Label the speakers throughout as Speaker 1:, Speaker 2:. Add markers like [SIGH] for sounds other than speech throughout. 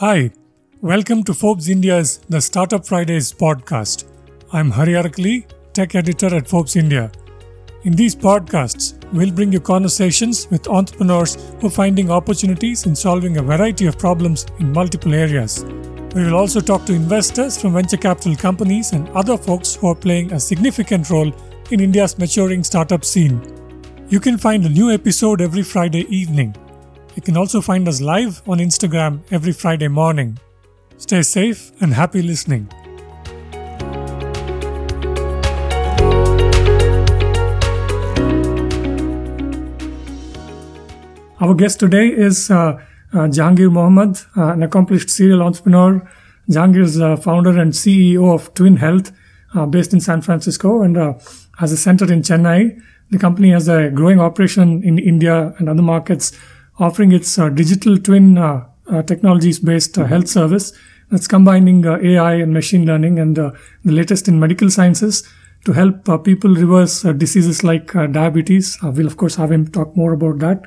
Speaker 1: Hi, welcome to Forbes India's The Startup Fridays podcast. I'm Hari Arakali, tech editor at Forbes India. In these podcasts, we'll bring you conversations with entrepreneurs who are finding opportunities in solving a variety of problems in multiple areas. We will also talk to investors from venture capital companies and other folks who are playing a significant role in India's maturing startup scene. You can find a new episode every Friday evening. You can also find us live on Instagram every Friday morning. Stay safe and happy listening. Our guest today is uh, uh, Jahangir Mohammed, uh, an accomplished serial entrepreneur. Jahangir is uh, founder and CEO of Twin Health, uh, based in San Francisco, and uh, has a center in Chennai. The company has a growing operation in India and other markets offering its uh, digital twin uh, uh, technologies based health service that's combining AI and machine learning and the latest in medical sciences to help people reverse diseases like diabetes. we'll, of course, have him talk more about that.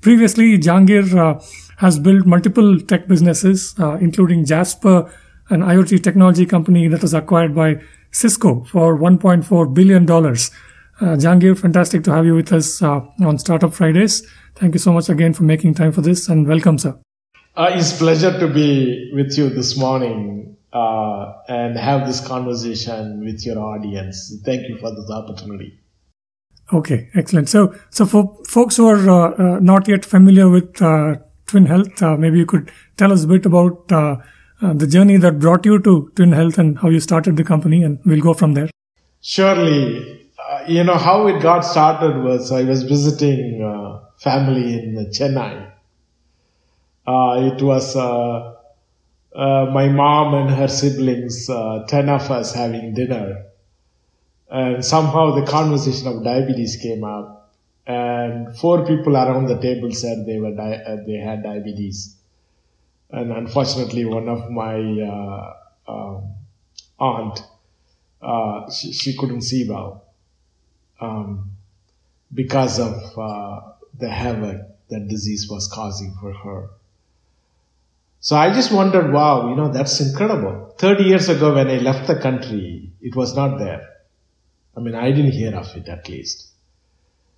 Speaker 1: Previously, Jahangir has built multiple tech businesses, including Jasper, an IoT technology company that was acquired by Cisco for $1.4 billion. Uh, Jahangir, fantastic to have you with us uh, on Startup Fridays. Thank you so much again for making time for this and welcome, sir.
Speaker 2: Uh, it's pleasure to be with you this morning uh, and have this conversation with your audience. Thank you for this opportunity.
Speaker 1: Okay, excellent. So, so for folks who are uh, uh not yet familiar with uh, Twin Health, uh, maybe you could tell us a bit about the journey that brought you to Twin Health and how you started the company, and we'll go from there.
Speaker 2: Surely, you know how it got started was I was visiting family in Chennai. Uh, it was uh, uh, my mom and her siblings, uh, 10 of us having dinner. And somehow the conversation of diabetes came up. And four people around the table said they, were di- uh, they had diabetes. And unfortunately, one of my um, aunt, she, she, couldn't see well um, because of the havoc that disease was causing for her. So I just wondered, wow, you know, that's incredible. 30 years ago when I left the country, it was not there. I mean, I didn't hear of it at least.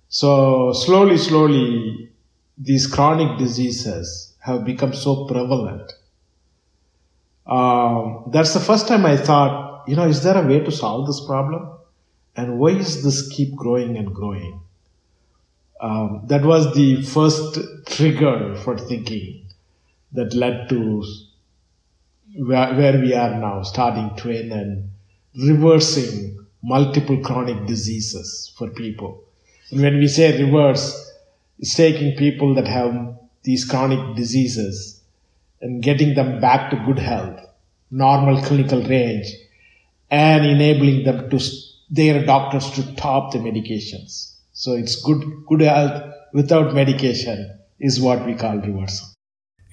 Speaker 2: So slowly, slowly, these chronic diseases have become so prevalent. Um, that's the first time I thought, you know, is there a way to solve this problem? And why is this keep growing and growing? Um, that was the first trigger for thinking that led to where, we are now, starting twin and reversing multiple chronic diseases for people. And when we say reverse, it's taking people that have these chronic diseases and getting them back to good health, normal clinical range, and enabling them to their doctors to stop the medications. So it's good, good health without medication is what we call reversal.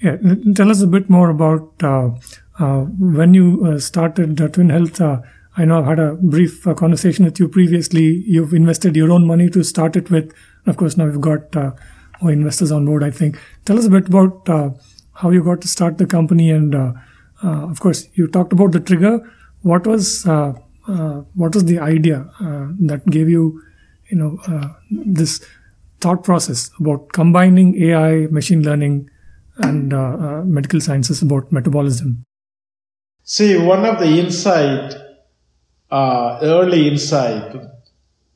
Speaker 1: Yeah, tell us a bit more about uh, uh, when you uh, started Twin Health. Uh, I know I've had a brief uh, conversation with you previously. You've invested your own money to start it with. Of course, now we've got uh, more investors on board. I think. Tell us a bit about how you got to start the company, and of course, you talked about the trigger. What was what was the idea that gave you you know uh, this thought process about combining AI, machine learning, and uh, uh, medical sciences about metabolism?
Speaker 2: See, one of the insight, uh, early insight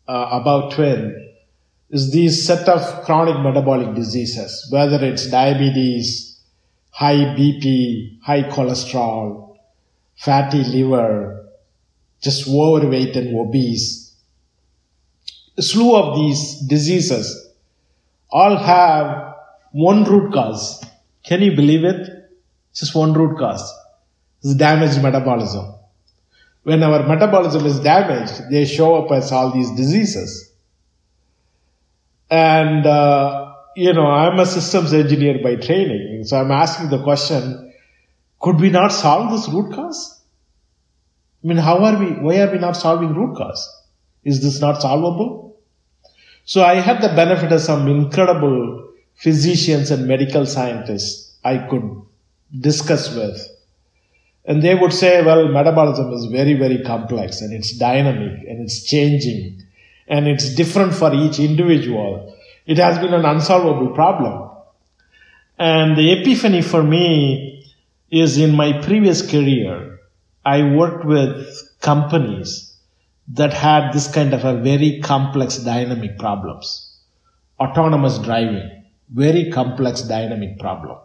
Speaker 2: uh, about twin is these set of chronic metabolic diseases, whether it's diabetes, high BP, high cholesterol, fatty liver, just overweight and obese, slew of these diseases all have one root cause. Can you believe it? Just one root cause. It's damaged metabolism. When our metabolism is damaged, they show up as all these diseases. And, uh, you know, I'm a systems engineer by training. So I'm asking the question, could we not solve this root cause? I mean, how are we, why are we not solving root cause? Is this not solvable? So I had the benefit of some incredible physicians and medical scientists I could discuss with. And they would say, well, metabolism is very, very complex and it's dynamic and it's changing and it's different for each individual. It has been an unsolvable problem. And the epiphany for me is in my previous career, I worked with companies that had this kind of a very complex dynamic problems. Autonomous driving, very complex dynamic problem.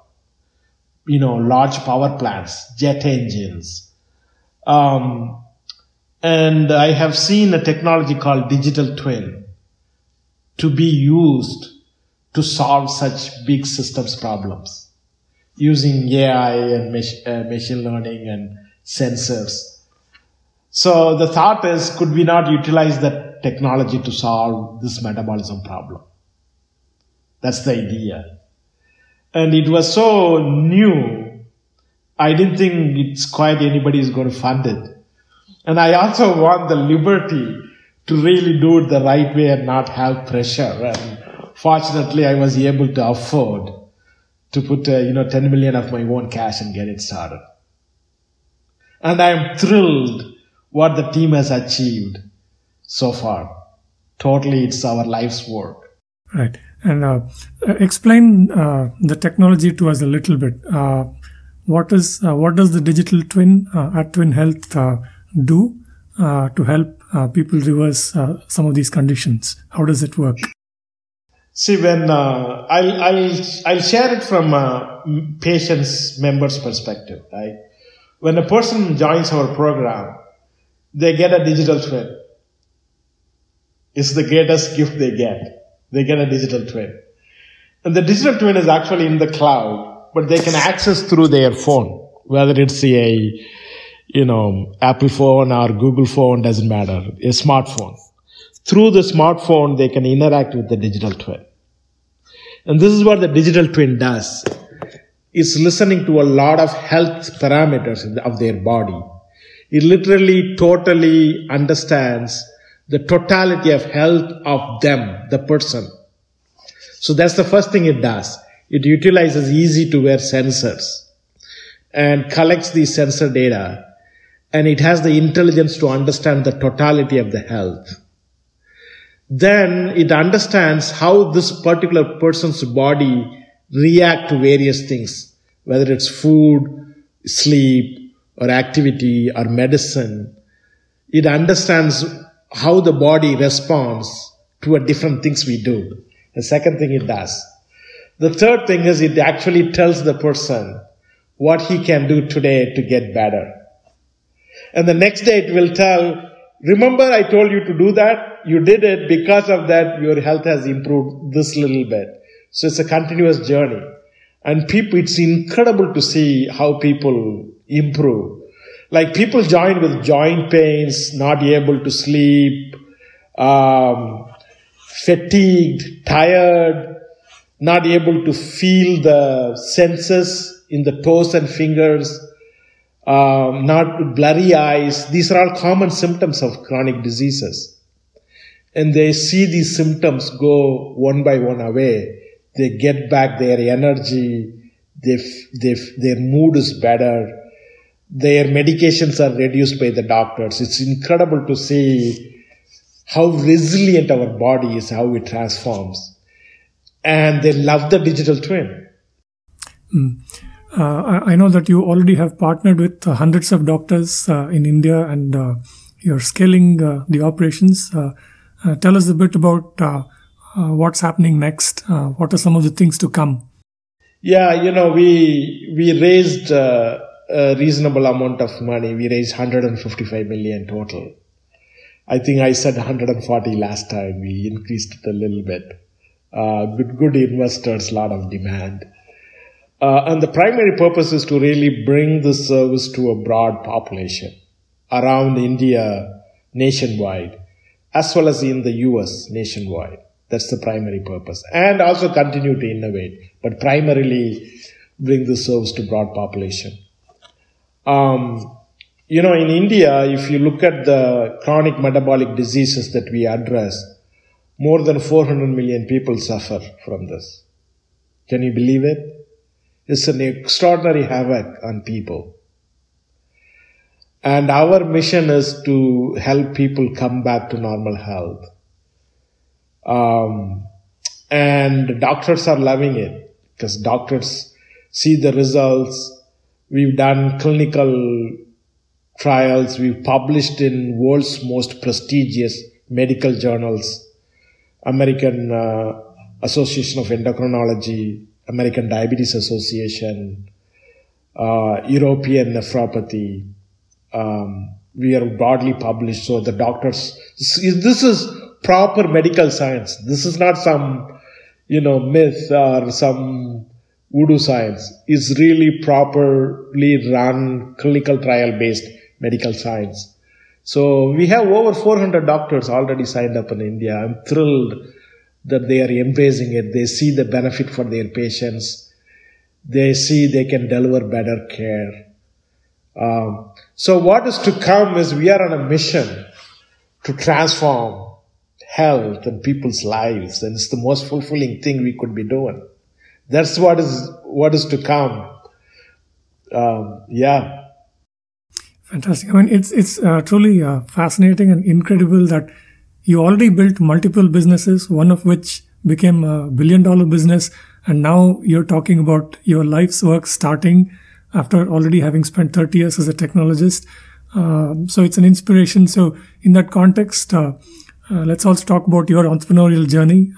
Speaker 2: You know, large power plants, jet engines. Um, and I have seen a technology called digital twin to be used to solve such big systems problems using AI and mach- uh, machine learning and sensors. So the thought is, could we not utilize that technology to solve this metabolism problem? That's the idea. And it was so new, I didn't think it's quite anybody is going to fund it. And I also want the liberty to really do it the right way and not have pressure. And fortunately, I was able to afford to put, uh, you know, 10 million of my own cash and get it started. And I'm thrilled what the team has achieved so far. Totally, it's our life's work.
Speaker 1: Right. And uh, explain uh, the technology to us a little bit. Uh, what is uh, what does the digital twin uh, at Twin Health uh, do to help people reverse some of these conditions? How does it work?
Speaker 2: See, when I'll, I'll I'll share it from a patient's member's perspective. Right, when a person joins our program, they get a digital twin. It's the greatest gift they get. They get a digital twin. And the digital twin is actually in the cloud, but they can access through their phone, whether it's a, you know, Apple phone or Google phone, doesn't matter, a smartphone. Through the smartphone, they can interact with the digital twin. And this is what the digital twin does. It's listening to a lot of health parameters of their body. It literally totally understands the totality of health of them, the person. So that's the first thing it does. It utilizes easy to wear sensors and collects the sensor data and it has the intelligence to understand the totality of the health. Then it understands how this particular person's body react to various things, whether it's food, sleep, or activity, or medicine. It understands how the body responds to a different things we do. The second thing it does. The third thing is it actually tells the person what he can do today to get better. And the next day it will tell, remember I told you to do that? You did it. Because of that, your health has improved this little bit. So it's a continuous journey. And people, it's incredible to see how people improve like people join with joint pains, not able to sleep, um, fatigued, tired, not able to feel the senses in the toes and fingers, um, not blurry eyes. These are all common symptoms of chronic diseases. And they see these symptoms go one by one away. They get back their energy. They, they, their mood is better their medications are reduced by the doctors. It's incredible to see how resilient our body is, how it transforms. And they love the digital twin.
Speaker 1: Mm. Uh, I know that you already have partnered with uh, hundreds of doctors uh, in India and uh, you're scaling uh, the operations. Uh, tell us a bit about what's happening next. what are some of the things to come?
Speaker 2: Yeah, you know, we we raised a reasonable amount of money. We raised 155 million total. I think I said 140 last time. We increased it a little bit. Uh, good, good investors, lot of demand. Uh, and the primary purpose is to really bring the service to a broad population around India nationwide, as well as in the US nationwide. That's the primary purpose. And also continue to innovate, but primarily bring the service to broad population. Um, you know, in India, if you look at the chronic metabolic diseases that we address, more than 400 million people suffer from this. Can you believe it? It's an extraordinary havoc on people. And our mission is to help people come back to normal health. Um, and doctors are loving it because doctors see the results. We've done clinical trials. We've published in world's most prestigious medical journals, American uh, Association of Endocrinology, American Diabetes Association, uh, European Nephropathy, um, we are broadly published. So the doctors this is proper medical science. This is not some you know myth or some voodoo science is really properly run clinical trial based medical science. So we have over 400 doctors already signed up in india. I'm thrilled that they are embracing it. They see the benefit for their patients. They see they can deliver better care. Um, so what is to come is we are on a mission to transform health and people's lives, and it's the most fulfilling thing we could be doing. That's what is what is to come. Um, yeah.
Speaker 1: Fantastic. I mean, it's it's uh, truly uh, fascinating and incredible that you already built multiple businesses, one of which became a billion dollar business, and now you're talking about your life's work starting after already having spent 30 years as a technologist. Uh, so it's an inspiration. So in that context, uh, uh, let's also talk about your entrepreneurial journey.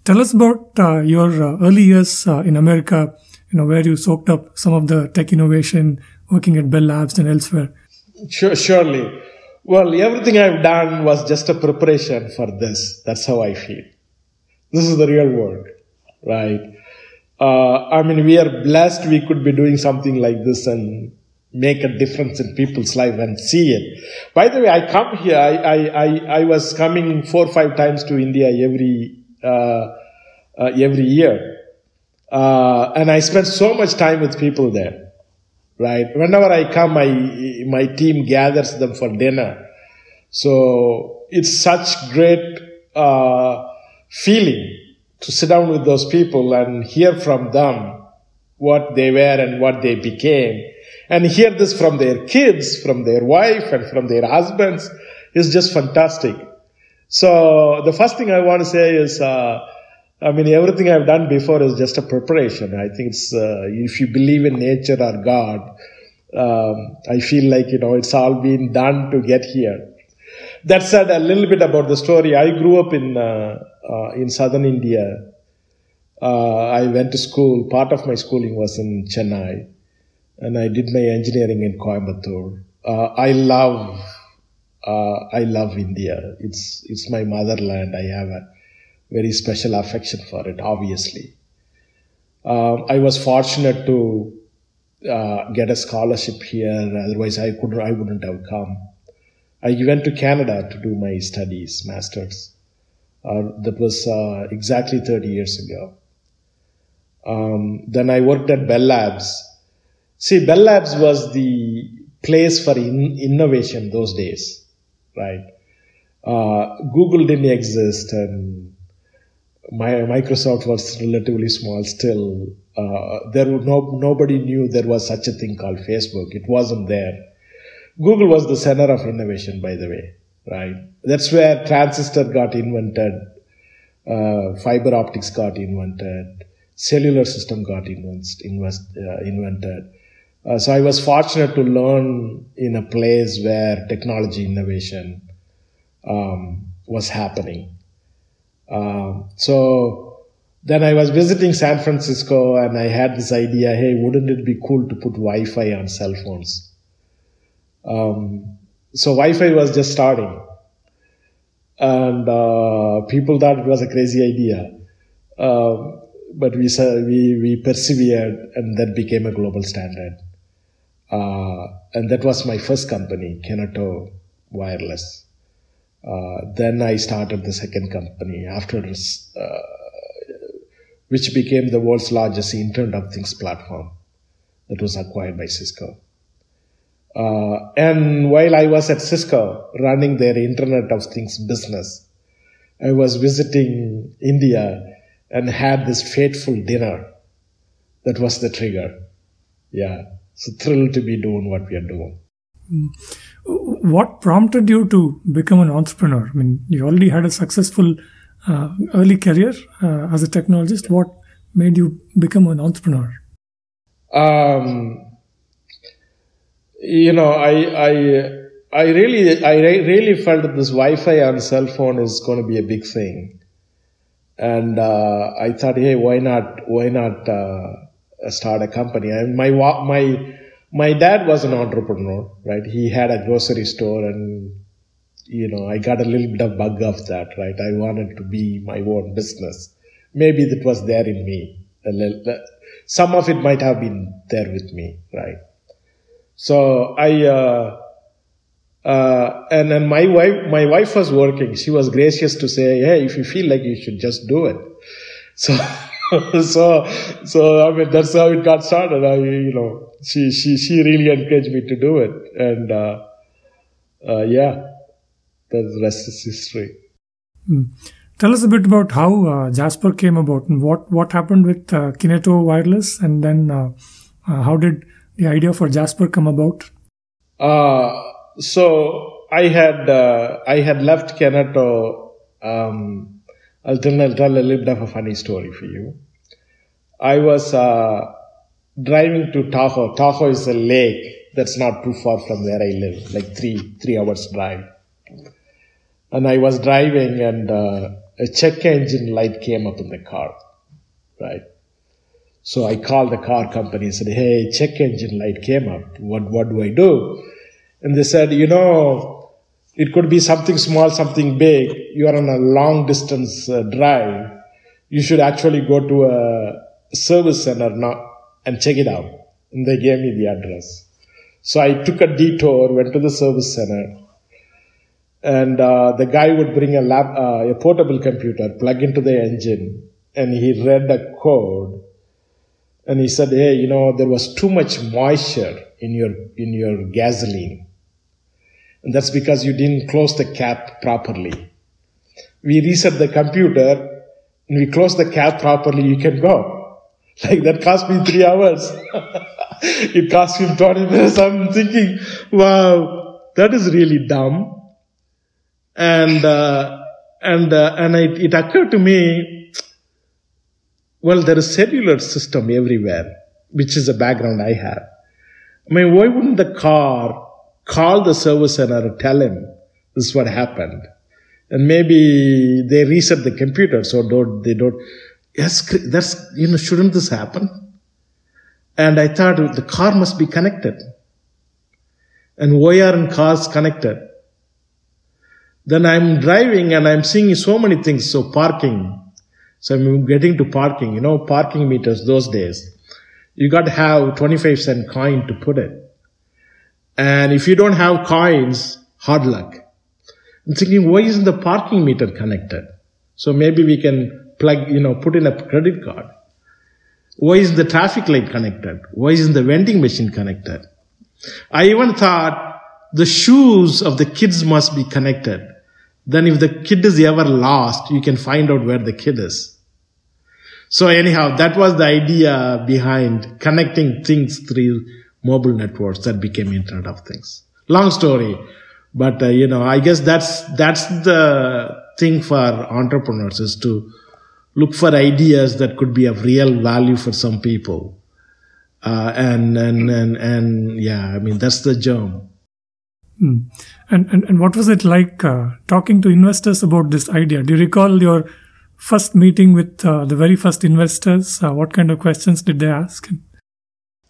Speaker 1: Uh, tell us about uh, your uh, early years in America. You know where you soaked up some of the tech innovation, working at Bell Labs and elsewhere.
Speaker 2: Sure, surely. Well, everything I've done was just a preparation for this. That's how I feel. This is the real world, right? uh, I mean, we are blessed we could be doing something like this and make a difference in people's life and see it. By the way, I come here, I, I, I, I was coming four or five times to India every, uh, uh, every year. Uh, and I spend so much time with people there, right? Whenever I come, my, my team gathers them for dinner. So it's such great, uh, feeling to sit down with those people and hear from them what they were and what they became and hear this from their kids, from their wife and from their husbands is just fantastic. So the first thing I want to say is, uh, I mean, everything I've done before is just a preparation. I think it's, uh, if you believe in nature or God, um, I feel like, you know, it's all been done to get here. That said, a little bit about the story. I grew up in, uh, uh, in southern India. Uh, I went to school. Part of my schooling was in Chennai, and I did my engineering in Coimbatore. Uh, I love, uh, I love India. It's it's my motherland. I have a very special affection for it. Obviously, um, I was fortunate to uh, get a scholarship here. Otherwise, I could I wouldn't have come. I went to Canada to do my studies, masters. Uh, that was uh, exactly 30 years ago. Um, then I worked at Bell Labs. See, Bell Labs was the place for in- innovation those days, right? Uh, Google didn't exist and my, Microsoft was relatively small still. Uh, there no, nobody knew there was such a thing called Facebook. It wasn't there. Google was the center of innovation, by the way right? That's where transistor got invented, uh, fiber optics got invented, cellular system got invest, invest, uh, invented. Uh, so I was fortunate to learn in a place where technology innovation um, was happening. Um, so then I was visiting San Francisco and I had this idea, hey, wouldn't it be cool to put Wi-Fi on cell phones? Um, so Wi-Fi was just starting, and uh, people thought it was a crazy idea. Um, but we we we persevered, and that became a global standard. Uh, and that was my first company, Kineto Wireless. Uh, then I started the second company after uh, which became the world's largest Internet of Things platform that was acquired by Cisco. Uh, and while I was at Cisco running their Internet of Things business, I was visiting India and had this fateful dinner That was the trigger. Yeah. So thrilled to be doing what we are doing.
Speaker 1: What prompted you to become an entrepreneur? I mean, you already had a successful uh, early career uh, as a technologist. What made you become an entrepreneur?
Speaker 2: Um, you know, I, I, I really, I really felt that this Wi-Fi on cell phone is going to be a big thing, and uh, I thought, hey, why not, why not uh, start a company? And my my my dad was an entrepreneur, right? He had a grocery store, and you know, I got a little bit of bug of that, right? I wanted to be my own business. Maybe that was there in me. A little, Some of it might have been there with me, right? So I, uh, uh, and then my wife, my wife was working. She was gracious to say, "Hey, if you feel like you should just do it." So, [LAUGHS] [LAUGHS] so, so I mean, that's how it got started. I, you know, she, she, she really encouraged me to do it, and uh, uh yeah, the rest is history.
Speaker 1: Mm. Tell us a bit about how uh, Jasper came about and what what happened with uh, Kineto Wireless, and then uh, how did the idea for Jasper come about?
Speaker 2: so I had uh, I had left Kineto. Um, I'll tell, I'll tell a little bit of a funny story for you. I was uh, driving to Tahoe. Tahoe is a lake that's not too far from where I live, like three three hours drive. And I was driving, and uh, a check engine light came up in the car, right? So I called the car company and said, "Hey, check engine light came up. What what do I do?" And they said, you know, it could be something small, something big. You are on a long distance uh, drive. You should actually go to a service center now and check it out. And they gave me the address. So I took a detour, went to the service center, and uh, the guy would bring a lab, uh, a portable computer, plug into the engine, and he read the code, and he said, "Hey, you know, there was too much moisture in your in your gasoline." And that's because you didn't close the cap properly. We reset the computer and we close the cap properly, you can go. [LAUGHS] Like that cost me three hours. [LAUGHS] it cost him 20 minutes. I'm thinking, wow, that is really dumb. And, uh, and, uh, and it, it occurred to me, well, there is cellular system everywhere, which is a background I have. I mean, why wouldn't the car call the service center, tell him this is what happened. And maybe they reset the computer so don't, they don't, yes, that's, you know, shouldn't this happen? And I thought the car must be connected. And why aren't cars connected? Then I'm driving and I'm seeing so many things. So parking. So I'm getting to parking, you know, parking meters those days. You got to have 25 cent coin to put it. And if you don't have coins, hard luck. I'm thinking, why isn't the parking meter connected? So maybe we can plug, you know, put in a credit card. Why isn't the traffic light connected? Why isn't the vending machine connected? I even thought the shoes of the kids must be connected. Then if the kid is ever lost, you can find out where the kid is. So anyhow, that was the idea behind connecting things through mobile networks that became Internet of Things. Long story, but uh, you know, I guess that's that's the thing for entrepreneurs is to look for ideas that could be of real value for some people. Uh, and, and, and, and yeah, I mean, that's the germ.
Speaker 1: Mm. And, and, and what was it like uh, talking to investors about this idea? Do you recall your first meeting with uh, the very first investors? Uh, what kind of questions did they ask?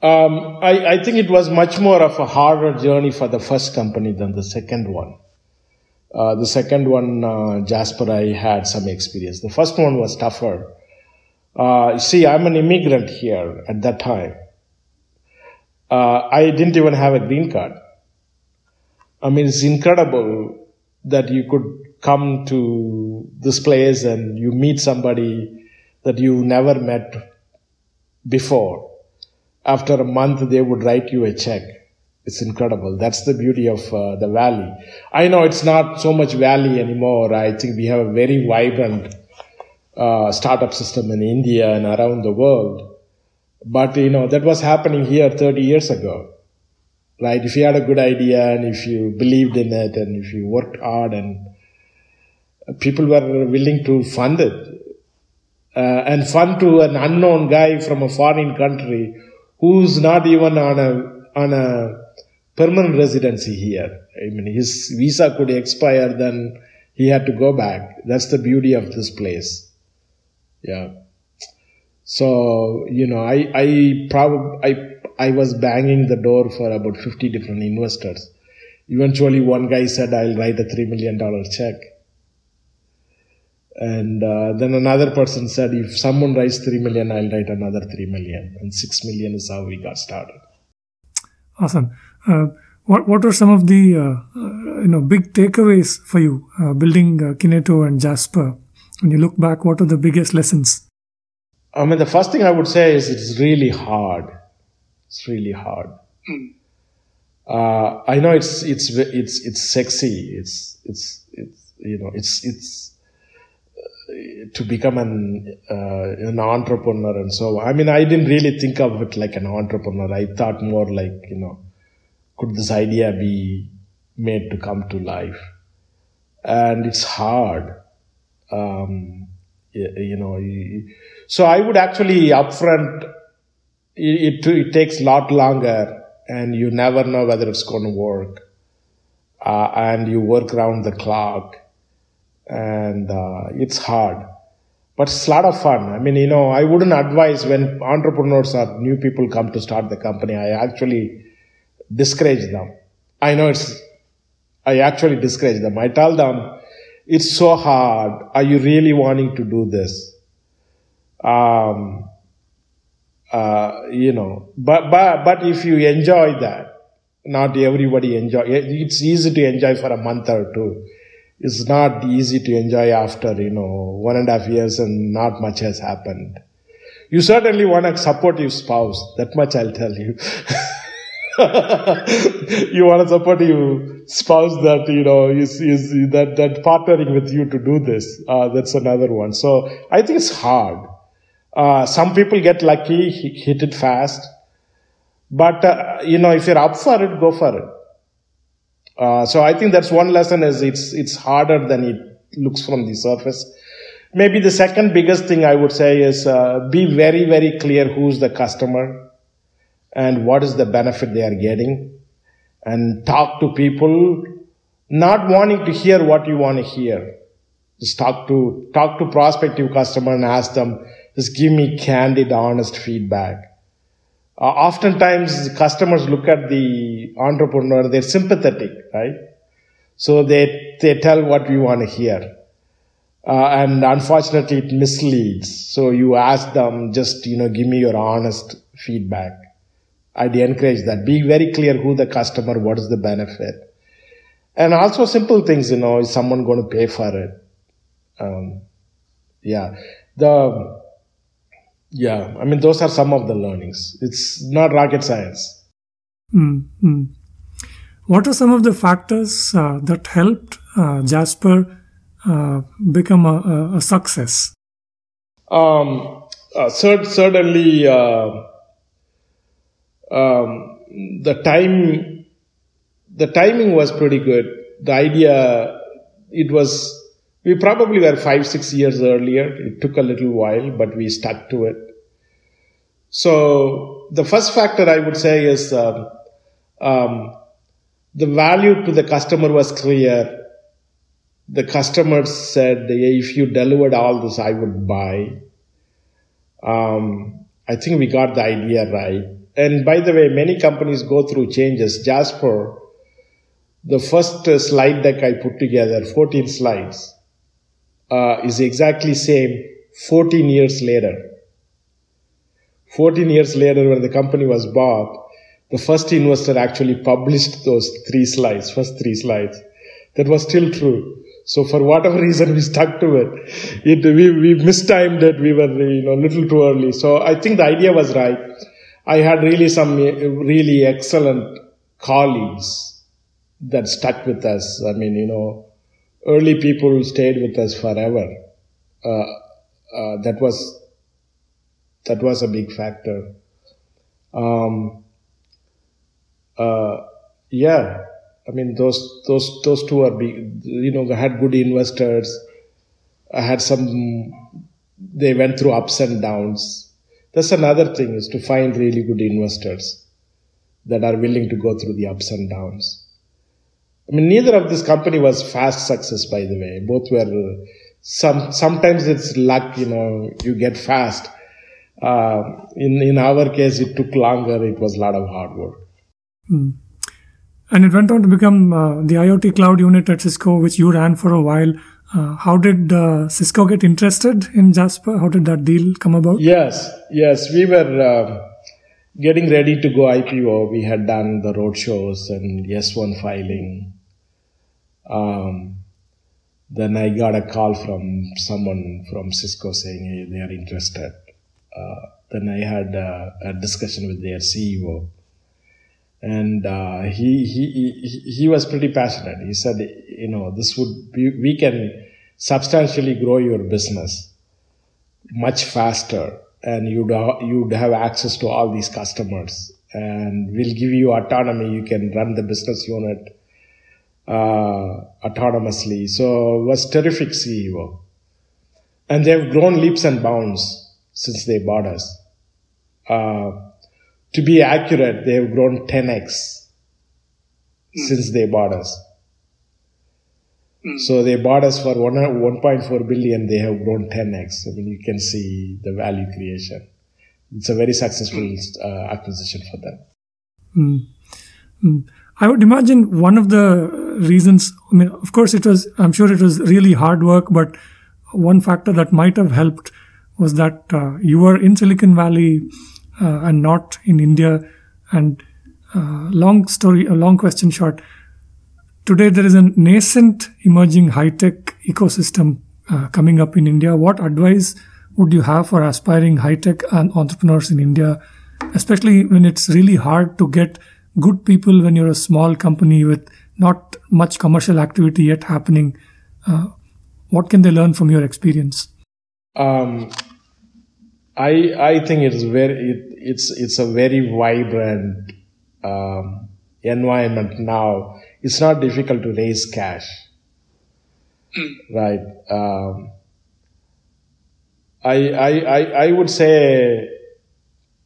Speaker 2: Um, I, I, think it was much more of a harder journey for the first company than the second one. Uh, the second one, uh, Jasper, I had some experience. The first one was tougher. Uh, see, I'm an immigrant here at that time. Uh, I didn't even have a green card. I mean, it's incredible that you could come to this place and you meet somebody that you never met before after a month they would write you a check it's incredible that's the beauty of uh, the valley i know it's not so much valley anymore i think we have a very vibrant uh, startup system in india and around the world But you know, that was happening here 30 years ago. Right? If you had a good idea and if you believed in it and if you worked hard and people were willing to fund it. Uh, and fund to an unknown guy from a foreign country who's not even on a on a permanent residency here. I mean, his visa could expire, then he had to go back. That's the beauty of this place. Yeah. So you know, I I probably I I was banging the door for about fifty different investors. Eventually, one guy said, "I'll write a three million dollar check." And uh, then another person said, if someone writes 3 million, I'll write another 3 million. And 6 million is how we got started.
Speaker 1: Awesome. Uh, what, what are some of the uh, uh you know big takeaways for you uh, building uh, Kineto and Jasper? When you look back, what are the biggest lessons?
Speaker 2: I mean, the first thing I would say is it's really hard. It's really hard. Mm. I know it's it's it's it's sexy. It's it's it's you know it's it's to become an uh, an entrepreneur and so I mean I didn't really think of it like an entrepreneur. I thought more like you know, could this idea be made to come to life? And it's hard, um, you, you know. So I would actually upfront. It, it, it takes a lot longer, and you never know whether it's going to work. Uh, and you work around the clock and uh, it's hard. But it's a lot of fun. I mean you know i wouldn't advise when entrepreneurs or new people come to start the company i actually discourage them. I know it's i actually discourage them. I tell them it's so hard. Are you really wanting to do this? Um uh, you know but but but if you enjoy that not everybody enjoy it's easy to enjoy for a month or two it's not easy to enjoy after, you know, one and a half years and not much has happened. You certainly want to support your spouse. That much I'll tell you. [LAUGHS] you want to support your spouse that, you know, is, is that, that partnering with you to do this. Uh, that's another one. So I think it's hard. Uh, some people get lucky, hit it fast. But, uh, you know, if you're up for it, go for it. Uh, so I think that's one lesson is it's, it's harder than it looks from the surface. Maybe the second biggest thing I would say is uh, be very, very clear who's the customer and what is the benefit they are getting and talk to people not wanting to hear what you want to hear. Just talk to, talk to prospective customer and ask them, just give me candid, honest feedback. Uh, oftentimes customers look at the entrepreneur, they're sympathetic, right? So they, they tell what we want to hear. Uh, and unfortunately it misleads. So you ask them, just, you know, give me your honest feedback. I'd encourage that. Be very clear who the customer, what is the benefit. And also simple things, you know, is someone going to pay for it? Um, yeah. The, yeah, I mean, those are some of the learnings. It's not rocket science.
Speaker 1: Mm-hmm. What are some of the factors uh, that helped uh, Jasper uh, become a, a, success?
Speaker 2: Um, uh, certainly, uh, um, the time, the timing was pretty good. The idea, it was we probably were five, six years earlier. It took a little while, but we stuck to it. So the first factor I would say is um, um, the value to the customer was clear. The customer said, if you delivered all this, I would buy. Um, I think we got the idea right. And by the way, many companies go through changes. Jasper, the first slide deck I put together, 14 slides, uh, is exactly same 14 years later. 14 years later, when the company was bought, the first investor actually published those three slides, first three slides. That was still true. So for whatever [LAUGHS] reason, we stuck to it. it we, we mistimed it. We were, you know, a little too early. So I think the idea was right. I had really some really excellent colleagues that stuck with us. I mean, you know, early people stayed with us forever. Uh, uh, that was that was a big factor. Um, uh, yeah, I mean those those those two are big. You know, they had good investors. I had some. They went through ups and downs. That's another thing is to find really good investors that are willing to go through the ups and downs. I mean, neither of this company was fast success, by the way. Both were some. Sometimes it's luck, you know, you get fast. Uh, in in our case, it took longer. It was a lot of hard work.
Speaker 1: Mm. And it went on to become uh, the IoT cloud unit at Cisco, which you ran for a while. Uh, how did uh, Cisco get interested in Jasper? How did that deal come about?
Speaker 2: Yes, yes, we were uh, getting ready to go IPO. We had done the roadshows and S1 filing. Um, then I got a call from someone from Cisco saying hey, they are interested. Uh, then I had uh, a discussion with their CEO and uh, he, he he was pretty passionate. He said, you know, this would be, we can substantially grow your business much faster, and you'd you'd have access to all these customers, and we'll give you autonomy. You can run the business unit autonomously. So it was terrific CEO, and they've grown leaps and bounds since they bought us. Uh, to be accurate, they have grown 10x mm. since they bought us. Mm. So they bought us for 1, 1.4 billion, they have grown 10x. I mean, you can see the value creation. It's a very successful mm. uh, acquisition for them.
Speaker 1: Mm. mm. I would imagine one of the reasons, I mean, of course, it was, I'm sure it was really hard work, but one factor that might have helped was that uh, you were in Silicon Valley uh, and not in India. And uh, long story, a long question short. Today there is a nascent emerging high tech ecosystem uh, coming up in India. What advice would you have for aspiring high tech entrepreneurs in India, especially when it's really hard to get good people when you're a small company with not much commercial activity yet happening? Uh, what can they learn from your experience?
Speaker 2: Um, I I think it's very it, it's it's a very vibrant um, environment now. It's not difficult to raise cash, mm. right? Um, I, I I I would say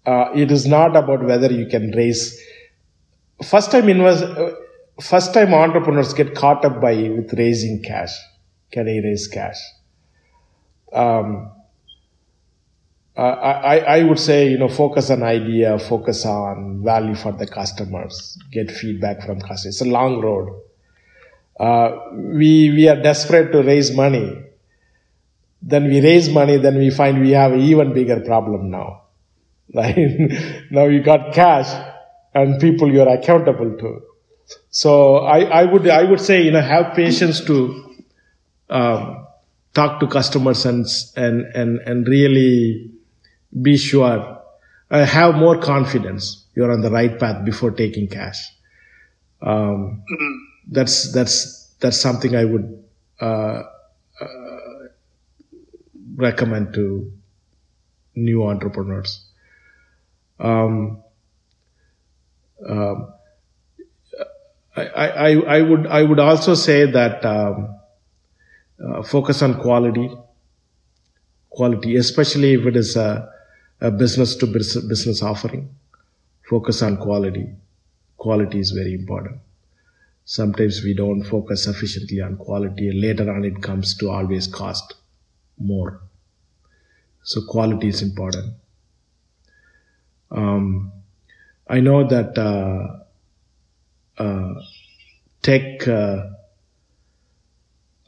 Speaker 2: uh, it is not about whether you can raise. First time invest, uh, first time entrepreneurs get caught up by with raising cash. Can I raise cash? Um, I, would say, you know, focus on idea, focus on value for the customers, get feedback from customers. It's a long road. Uh, we, we are desperate to raise money. Then we raise money, then we find we have even bigger problem now. [LAUGHS] Now you got cash and people you're accountable to. So I, I would, I would say, you know, have patience to, um, talk to customers and, and, and, and really, be sure, uh, have more confidence you're on the right path before taking cash. Um. That's that's that's something I would uh, uh, recommend to new entrepreneurs. Um, um, I, I, I would I would also say that um, uh, focus on quality, quality, especially if it is a a business to business offering. Focus on quality. Quality is very important. Sometimes we don't focus sufficiently on quality later on it comes to always cost more. So quality is important. Um, I know that uh, uh, tech uh,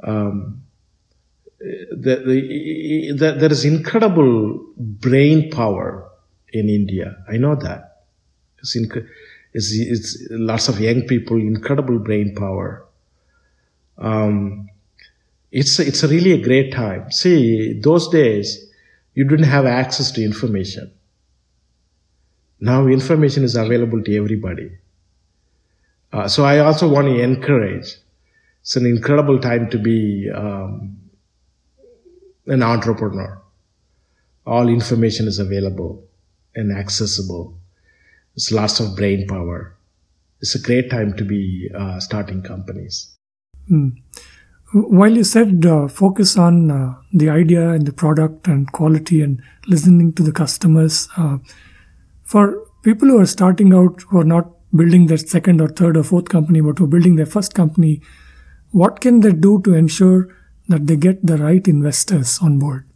Speaker 2: um, the, the, the, there is incredible brain power in India. I know that. It's, inc- it's, it's lots of young people, incredible brain power. Um, it's, it's really a great time. See, those days, you didn't have access to information. Now information is available to everybody. Uh, so I also want to encourage. It's an incredible time to be um, an entrepreneur. All information is available and accessible. There's lots of brain power. It's a great time to be uh, starting companies.
Speaker 1: Mm. While you said uh, focus on uh, the idea and the product and quality and listening to the customers, uh, for people who are starting out who are not building their second or third or fourth company but who are building their first company, what can they do to ensure that they get the right investors on board?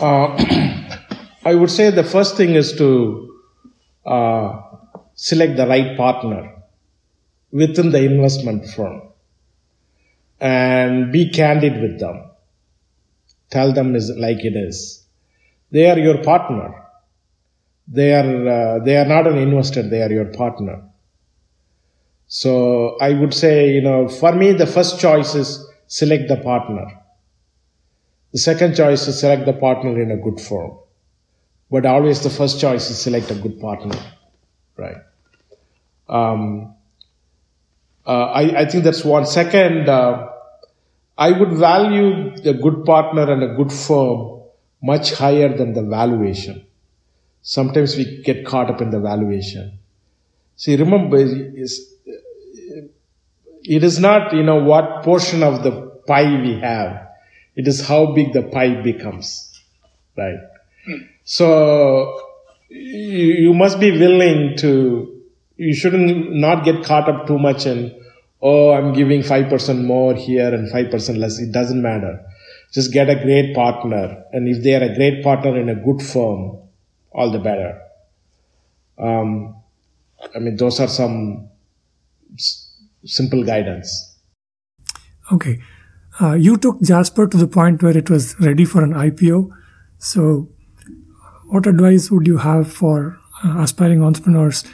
Speaker 2: Uh, [CLEARS THROAT] I would say the first thing is to uh, select the right partner within the investment firm and be candid with them. Tell them is like it is. They are your partner. They are uh, they are not an investor. They are your partner. So I would say, you know, for me, the first choice is select the partner. The second choice is select the partner in a good firm. But always the first choice is select a good partner, right? Um, uh, I, I, think that's one. Second, uh, I would value a good partner and a good firm much higher than the valuation. Sometimes we get caught up in the valuation. See, remember, it is not, you know, what portion of the pie we have. It is how big the pie becomes, right? Hmm. So you, you must be willing to, you shouldn't not get caught up too much in, oh, I'm giving 5% more here and 5% less. It doesn't matter. Just get a great partner. And if they are a great partner in a good firm, all the better. Um, I mean, those are some s- simple guidance.
Speaker 1: Okay. Uh, you took Jasper to the point where it was ready for an IPO. So, what advice would you have for uh, aspiring entrepreneurs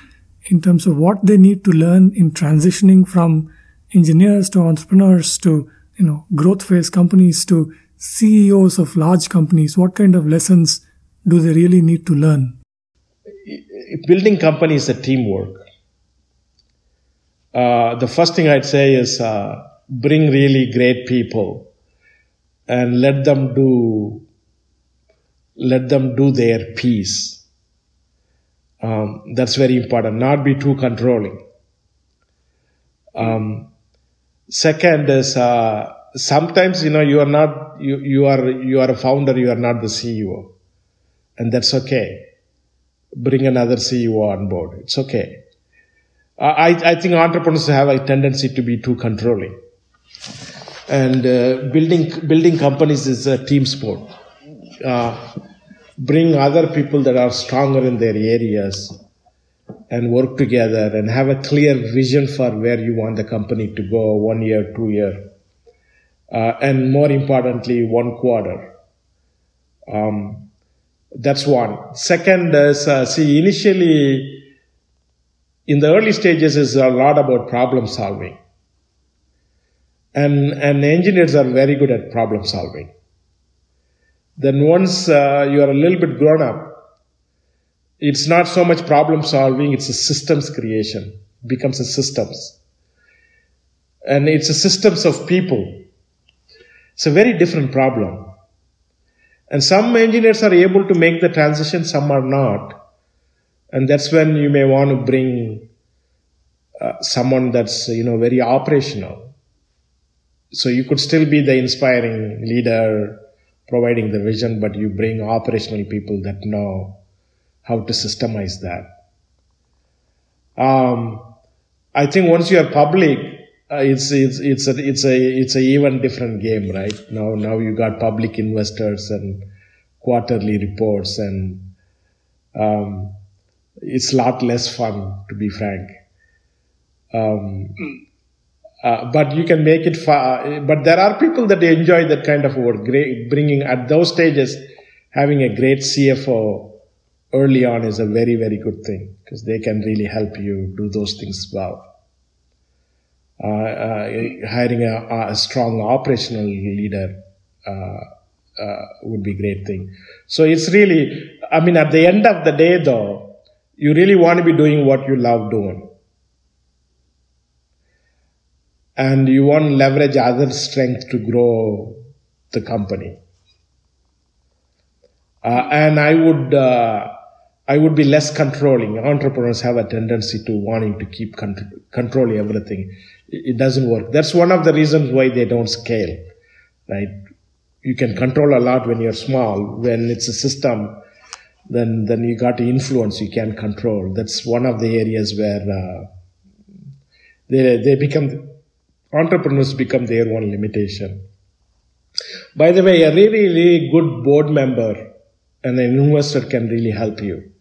Speaker 1: in terms of what they need to learn in transitioning from engineers to entrepreneurs to you know growth phase companies to CEOs of large companies? What kind of lessons do they really need to learn?
Speaker 2: Building companies is a teamwork. Uh, the first thing I'd say is uh, bring really great people and let them do let them do their piece. Um, that's very important. Not be too controlling. Um, second is uh, sometimes you know you are not you, you are you are a founder. You are not the CEO and that's okay. Bring another CEO on board. It's okay. I, I think entrepreneurs have a tendency to be too controlling. And uh, building building companies is a team sport. Uh, bring other people that are stronger in their areas and work together and have a clear vision for where you want the company to go one year, two year, uh, and more importantly, one quarter. Um, that's one. Second is, uh, see, initially, in the early stages is a lot about problem solving. And, and engineers are very good at problem solving. Then once uh, you are a little bit grown up, it's not so much problem solving, it's a systems creation. It becomes a systems. And it's a systems of people. It's a very different problem. And some engineers are able to make the transition, some are not. And that's when you may want to bring uh, someone that's, you know, very operational. So you could still be the inspiring leader, providing the vision, but you bring operational people that know how to systemize that. Um, I think once you are public, uh, it's it's it's a it's a it's a even different game, right? Now now you got public investors and quarterly reports, and um, it's a lot less fun, to be frank. Um, uh, but you can make it far. But there are people that enjoy that kind of work. Great, bringing at those stages, having a great CFO early on is a very very good thing because they can really help you do those things well. Uh, uh, hiring a, a, strong operational leader uh, would be a great thing. So it's really, I mean, at the end of the day, though, you really want to be doing what you love doing. And you want to leverage other strength to grow the company. Uh, and I would, uh, I would be less controlling. Entrepreneurs have a tendency to wanting to keep con- controlling everything. It, doesn't work. That's one of the reasons why they don't scale, right? You can control a lot when you're small. When it's a system, then then you got to influence. You can control. That's one of the areas where uh, they they become entrepreneurs become their own limitation. By the way, a really really good board member and an investor can really help you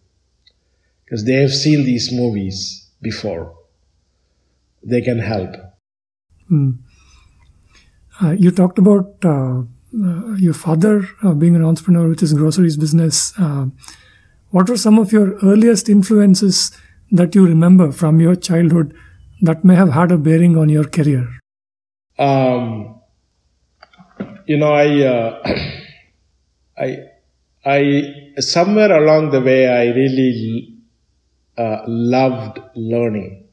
Speaker 2: because they have seen these movies before. They can help.
Speaker 1: Mm. Uh, you talked about uh, uh, your father uh, being an entrepreneur with his groceries business. Uh, what were some of your earliest influences that you remember from your childhood that may have had a bearing on your career?
Speaker 2: Um, you know, I, uh, [CLEARS THROAT] I, I, somewhere along the way, I really uh, loved learning.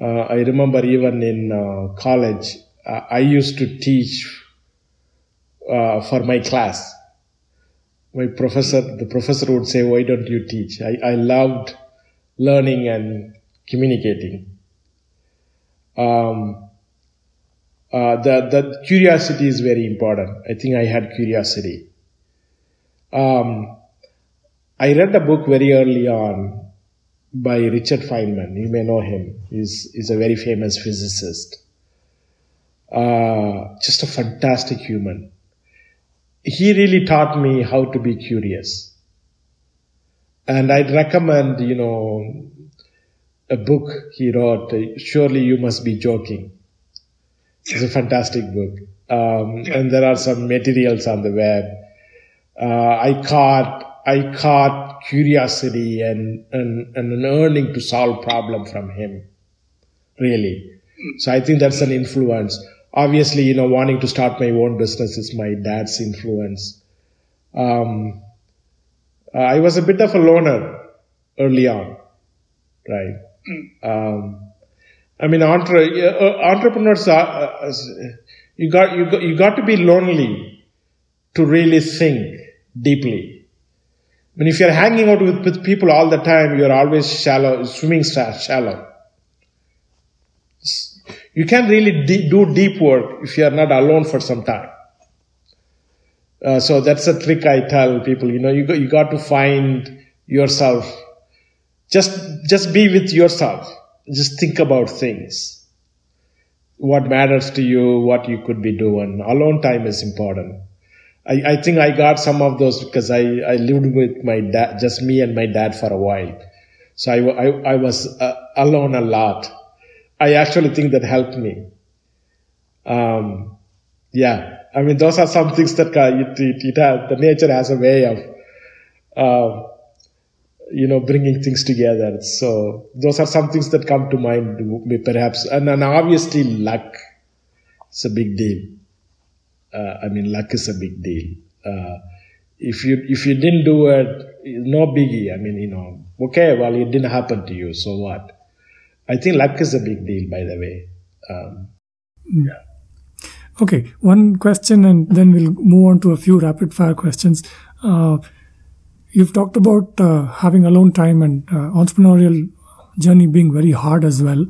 Speaker 2: Uh, I remember even in uh, college, uh, I used to teach uh, for my class. My professor, the professor would say, "Why don't you teach?" I, I loved learning and communicating. Um, uh, the the curiosity is very important. I think I had curiosity. Um, I read a book very early on by Richard Feynman. You may know him. He's, he's a very famous physicist. Uh, just a fantastic human. He really taught me how to be curious. And I'd recommend, you know, a book he wrote, Surely You Must Be Joking. It's a fantastic book. Um, and there are some materials on the web. Uh, I caught, I caught curiosity and, and, and an earning to solve problem from him. Really. So I think that's an influence. Obviously, you know, wanting to start my own business is my dad's influence. Um, I was a bit of a loner early on, right? Um, I mean, entre- uh, entrepreneurs are, uh, you got, you got, you got to be lonely to really think deeply. I mean, if you're hanging out with, with people all the time, you're always shallow, swimming shallow. You can't really de- do deep work if you're not alone for some time. Uh, so that's a trick I tell people. You know, you got, you got to find yourself. Just just be with yourself. Just think about things. What matters to you, what you could be doing. Alone time is important. I, I think I got some of those because I, I lived with my dad, just me and my dad for a while. So I, I, I was uh, alone a lot. I actually think that helped me. Um, yeah. I mean, those are some things that uh, it, it, it has, the nature has a way of, uh, you know, bringing things together. So those are some things that come to mind, perhaps. And, and obviously luck. It's a big deal. Uh, I mean, luck is a big deal. Uh, if you, if you didn't do it, no biggie. I mean, you know, okay, well, it didn't happen to you. So what? I think luck is a big deal, by the way. Um, yeah.
Speaker 1: Okay, one question, and then we'll move on to a few rapid fire questions. Uh, you've talked about uh, having alone time and uh, entrepreneurial journey being very hard as well.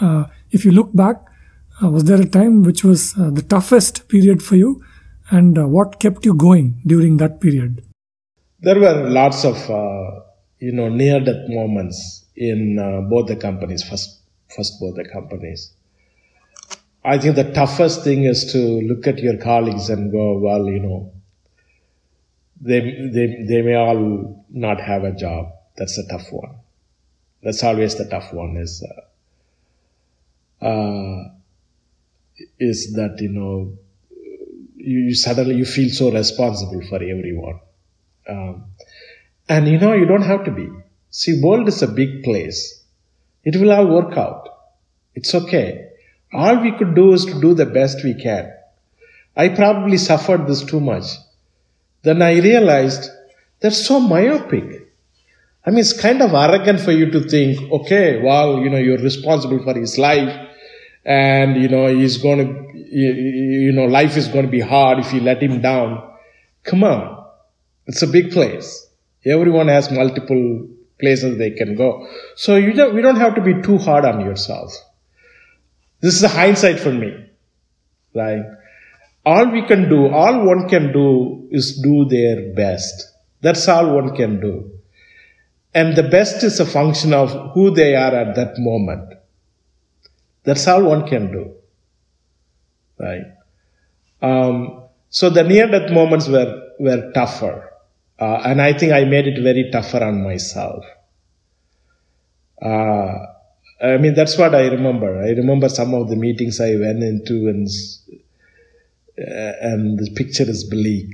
Speaker 1: Uh, if you look back, was there a time which was uh, the toughest period for you, and what kept you going during that period?
Speaker 2: There were lots of you know near death moments in both the companies. First, first both the companies. I think the toughest thing is to look at your colleagues and go, well, you know, they, they, they may all not have a job. That's a tough one. That's always the tough one is, uh, uh, is that, you know, you, you, suddenly, you feel so responsible for everyone. Um, and you know, you don't have to be. See, world is a big place. It will all work out. It's okay all we could do is to do the best we can. I probably suffered this too much. Then I realized that's so myopic. I mean, it's kind of arrogant for you to think, okay, well, you know, you're responsible for his life and, you know, he's going to, you know, life is going to be hard if you let him down. Come on. It's a big place. Everyone has multiple places they can go. So you don't, we don't have to be too hard on yourself. This is a hindsight for me, right? All we can do, all one can do is do their best. That's all one can do. And the best is a function of who they are at that moment. That's all one can do. Right? Um, so the near death moments were, were tougher. Uh, and I think I made it very tougher on myself. Uh, I mean, that's what I remember. I remember some of the meetings I went into and, uh, and the picture is bleak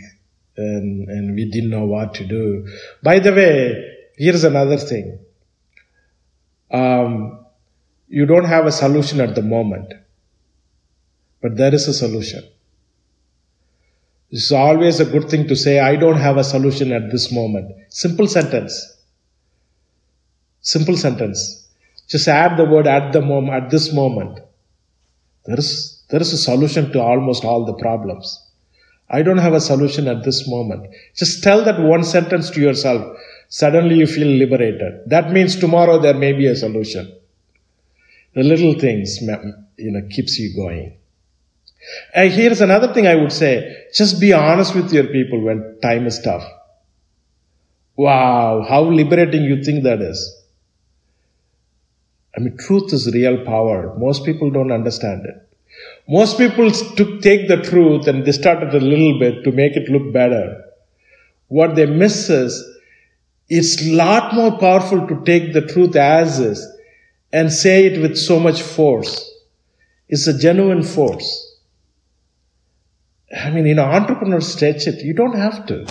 Speaker 2: and, and we didn't know what to do. By the way, here's another thing. Um, you don't have a solution at the moment, but there is a solution. It's always a good thing to say, I don't have a solution at this moment. Simple sentence. Simple sentence. Just add the word at the moment, at this moment. There is, there is a solution to almost all the problems. I don't have a solution at this moment. Just tell that one sentence to yourself. Suddenly you feel liberated. That means tomorrow there may be a solution. The little things, you know, keeps you going. And here's another thing I would say. Just be honest with your people when time is tough. Wow, how liberating you think that is. I mean, truth is real power. Most people don't understand it. Most people took, take the truth and distort it a little bit to make it look better. What they miss is it's lot more powerful to take the truth as is and say it with so much force. It's a genuine force. I mean, you know, entrepreneurs stretch it. You don't have to.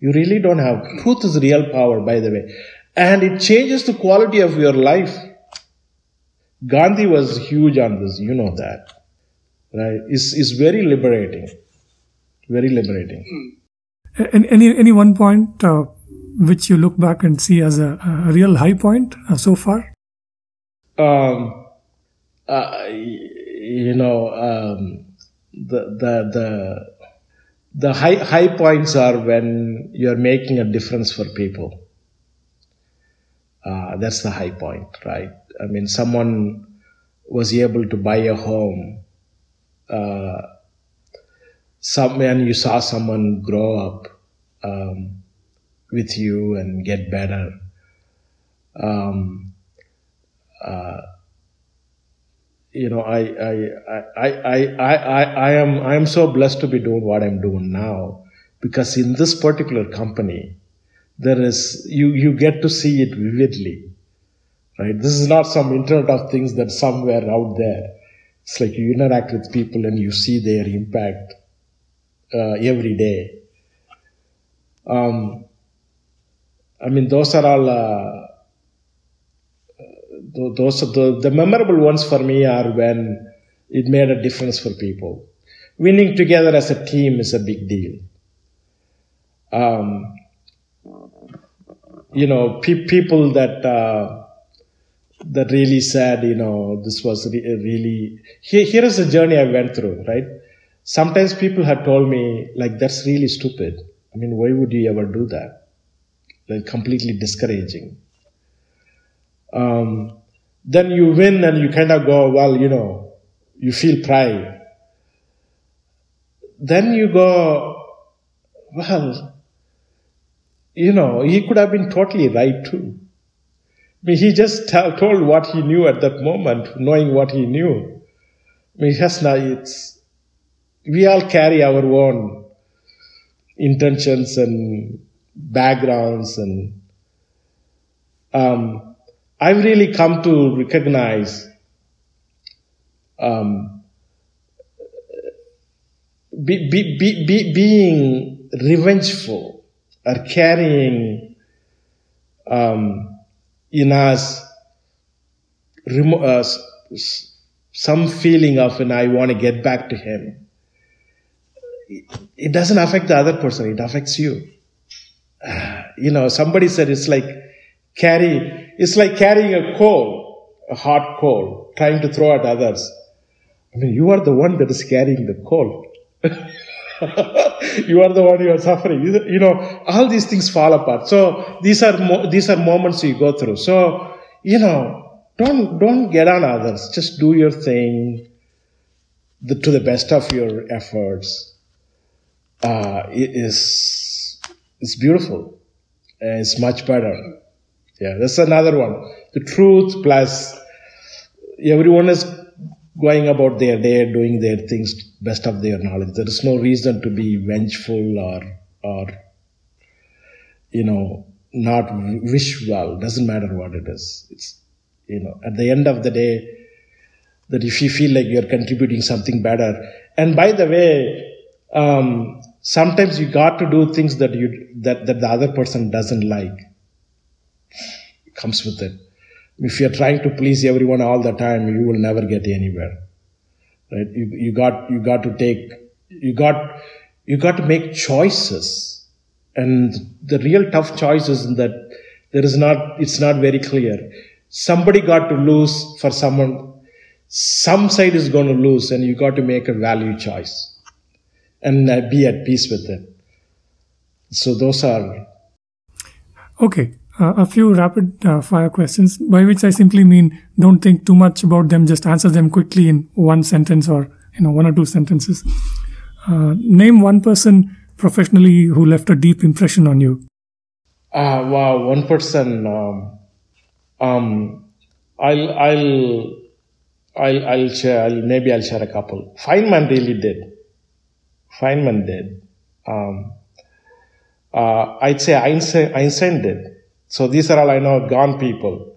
Speaker 2: You really don't have. Truth is real power, by the way. And it changes the quality of your life. Gandhi was huge on this, you know that. Right? It's, it's very liberating. Very liberating.
Speaker 1: Any, any one point uh, which you look back and see as a, a real high point uh, so far?
Speaker 2: Um, uh, you know, um, the, the, the, the high, high points are when you're making a difference for people. Uh, that's the high point, right? I mean, someone was able to buy a home. Uh, some, and you saw someone grow up um, with you and get better. Um, uh, you know, I, I, I, I, I, I, am, I am so blessed to be doing what I'm doing now because in this particular company, there is, you, you get to see it vividly, right? This is not some internet of things that somewhere out there. It's like you interact with people and you see their impact uh, every day. Um, I mean, those are all, uh, those are the, the memorable ones for me are when it made a difference for people. Winning together as a team is a big deal. Um, you know, pe- people that uh, that really said, you know, this was re- really. Here, here is the journey I went through. Right. Sometimes people had told me, like, that's really stupid. I mean, why would you ever do that? Like, completely discouraging. Um, then you win and you kind of go, well, you know, you feel pride. Then you go, well, you know, he could have been totally right too. I mean, he just told what he knew at that moment, knowing what he knew. I mean, just now it's, we all carry our own intentions and backgrounds and, um, I've really come to recognize um, be, be, be, being revengeful or carrying um, in us remo- uh, some feeling of, and I want to get back to him. It doesn't affect the other person, it affects you. [SIGHS] You know, somebody said it's like carry, it's like carrying a coal, a hot coal, trying to throw at others. I mean, you are the one that is carrying the coal. [LAUGHS] you are the one who are suffering. You know, all these things fall apart. So these are mo- these are moments you go through. So you know, don't don't get on others. Just do your thing the, to the best of your efforts. Uh, it is it's beautiful. It's much better. Yeah, that's another one. The truth plus everyone is going about their day, doing their things best of their knowledge. There is no reason to be vengeful or or you know not wish well. Doesn't matter what it is. It's you know at the end of the day that if you feel like you're contributing something better. And by the way, um, sometimes you got to do things that you that, that the other person doesn't like. Comes with it. If you're trying to please everyone all the time, you will never get anywhere. Right? You, you got you got to take you got you got to make choices. And the real tough choice is that there is not it's not very clear. Somebody got to lose for someone some side is going to lose and you got to make a value choice and uh, be at peace with it so those are
Speaker 1: okay uh, a few rapid uh, fire questions by which i simply mean don't think too much about them just answer them quickly in one sentence or you know one or two sentences uh, name one person professionally who left a deep impression on you
Speaker 2: uh, wow one person um, um, i'll i'll I'll, I'll share, I'll, maybe I'll share a couple. Feynman really did. Feynman did. Um, uh, I'd say Einstein, Einstein did. So these are all I know gone people.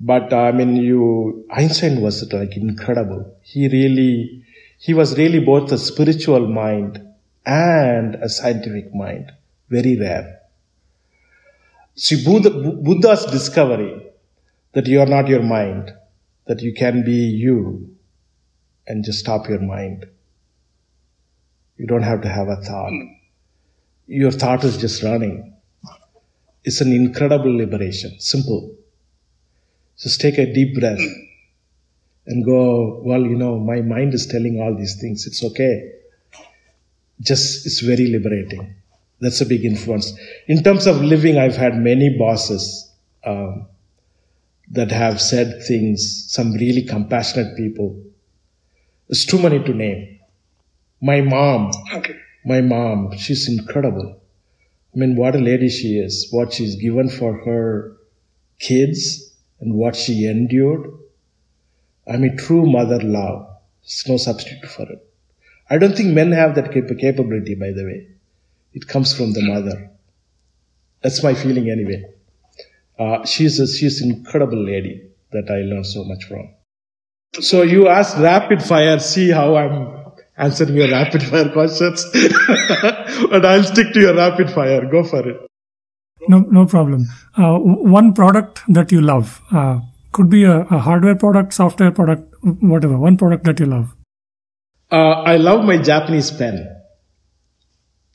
Speaker 2: But I mean, you, Einstein was like incredible. He really, he was really both a spiritual mind and a scientific mind. Very rare. See, Buddha, Buddha's discovery that you are not your mind that you can be you and just stop your mind. You don't have to have a thought. Hmm. Your thought is just running. It's an incredible liberation. Simple. Just take a deep breath and go, well, you know, my mind is telling all these things. It's okay. Just, it's very liberating. That's a big influence. In terms of living, I've had many bosses. Um, that have said things, some really compassionate people. It's too many to name. My mom, okay. my mom, she's incredible. I mean, what a lady she is, what she's given for her kids and what she endured. I mean, true mother love. There's no substitute for it. I don't think men have that cap- capability, by the way. It comes from the mother. That's my feeling anyway. Uh, she's a, she's an incredible lady that I learned so much from. So you asked rapid fire, see how I'm answering your rapid fire questions. but [LAUGHS] I'll stick to your rapid fire. Go for it.
Speaker 1: No, no problem. Uh, one product that you love uh, could be a, a, hardware product, software product, whatever. One product that you love.
Speaker 2: Uh, I love my Japanese pen.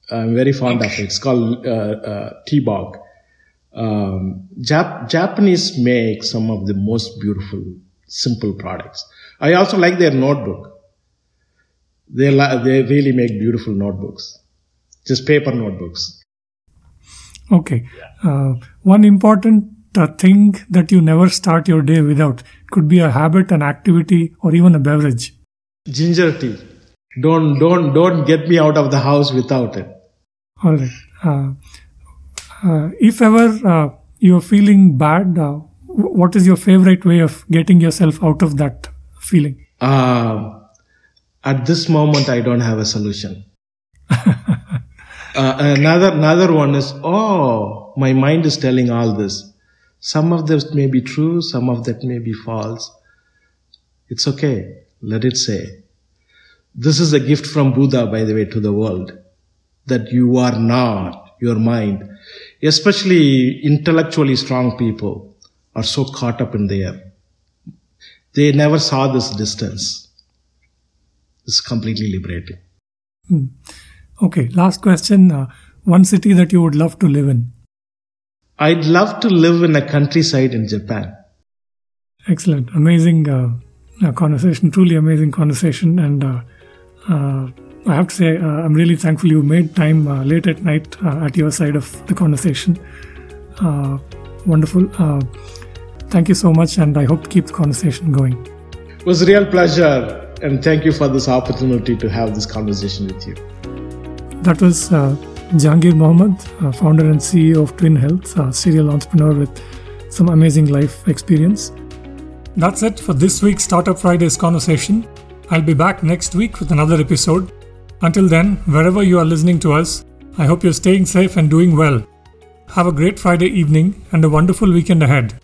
Speaker 2: I'm very fond of it. It's called uh, uh, T-Bog um, Jap- Japanese make some of the most beautiful, simple products. I also like their notebook. They, they really make beautiful notebooks, just paper notebooks.
Speaker 1: Okay. Uh, one important uh, thing that you never start your day without could be a habit, an activity, or even a beverage.
Speaker 2: Ginger tea. Don't don't don't get me out of the house without it.
Speaker 1: All right. Uh, uh, if ever uh, you're feeling bad, uh, what is your favorite way of getting yourself out of that feeling?
Speaker 2: At this moment, I don't have a solution. Uh, uh, another another one is oh, my mind is telling all this. Some of this may be true, some of that may be false. It's okay. Let it say. This is a gift from Buddha, by the way, to the world. That you are not your mind especially intellectually strong people are so caught up in there. They never saw this distance. It's completely liberating.
Speaker 1: Hmm. Okay, last question. Uh, one city that you would love to live in?
Speaker 2: I'd love to live in a countryside in Japan.
Speaker 1: Excellent. Amazing uh, uh, conversation. Truly amazing conversation. And uh, uh, I have to say, uh, I'm really thankful you made time uh, late at night uh, at your side of the conversation. Uh, wonderful. Uh, thank you so much, and I hope to keep the conversation going.
Speaker 2: It was a real pleasure, and thank you for this opportunity to have this conversation with you.
Speaker 1: That was uh, Jahangir Mohammed, uh, founder and CEO of Twin Health, a serial entrepreneur with some amazing life experience. That's it for this week's Startup Fridays conversation. I'll be back next week with another episode. Until then, wherever you are listening to us, I hope you're staying safe and doing well. Have a great Friday evening and a wonderful weekend ahead.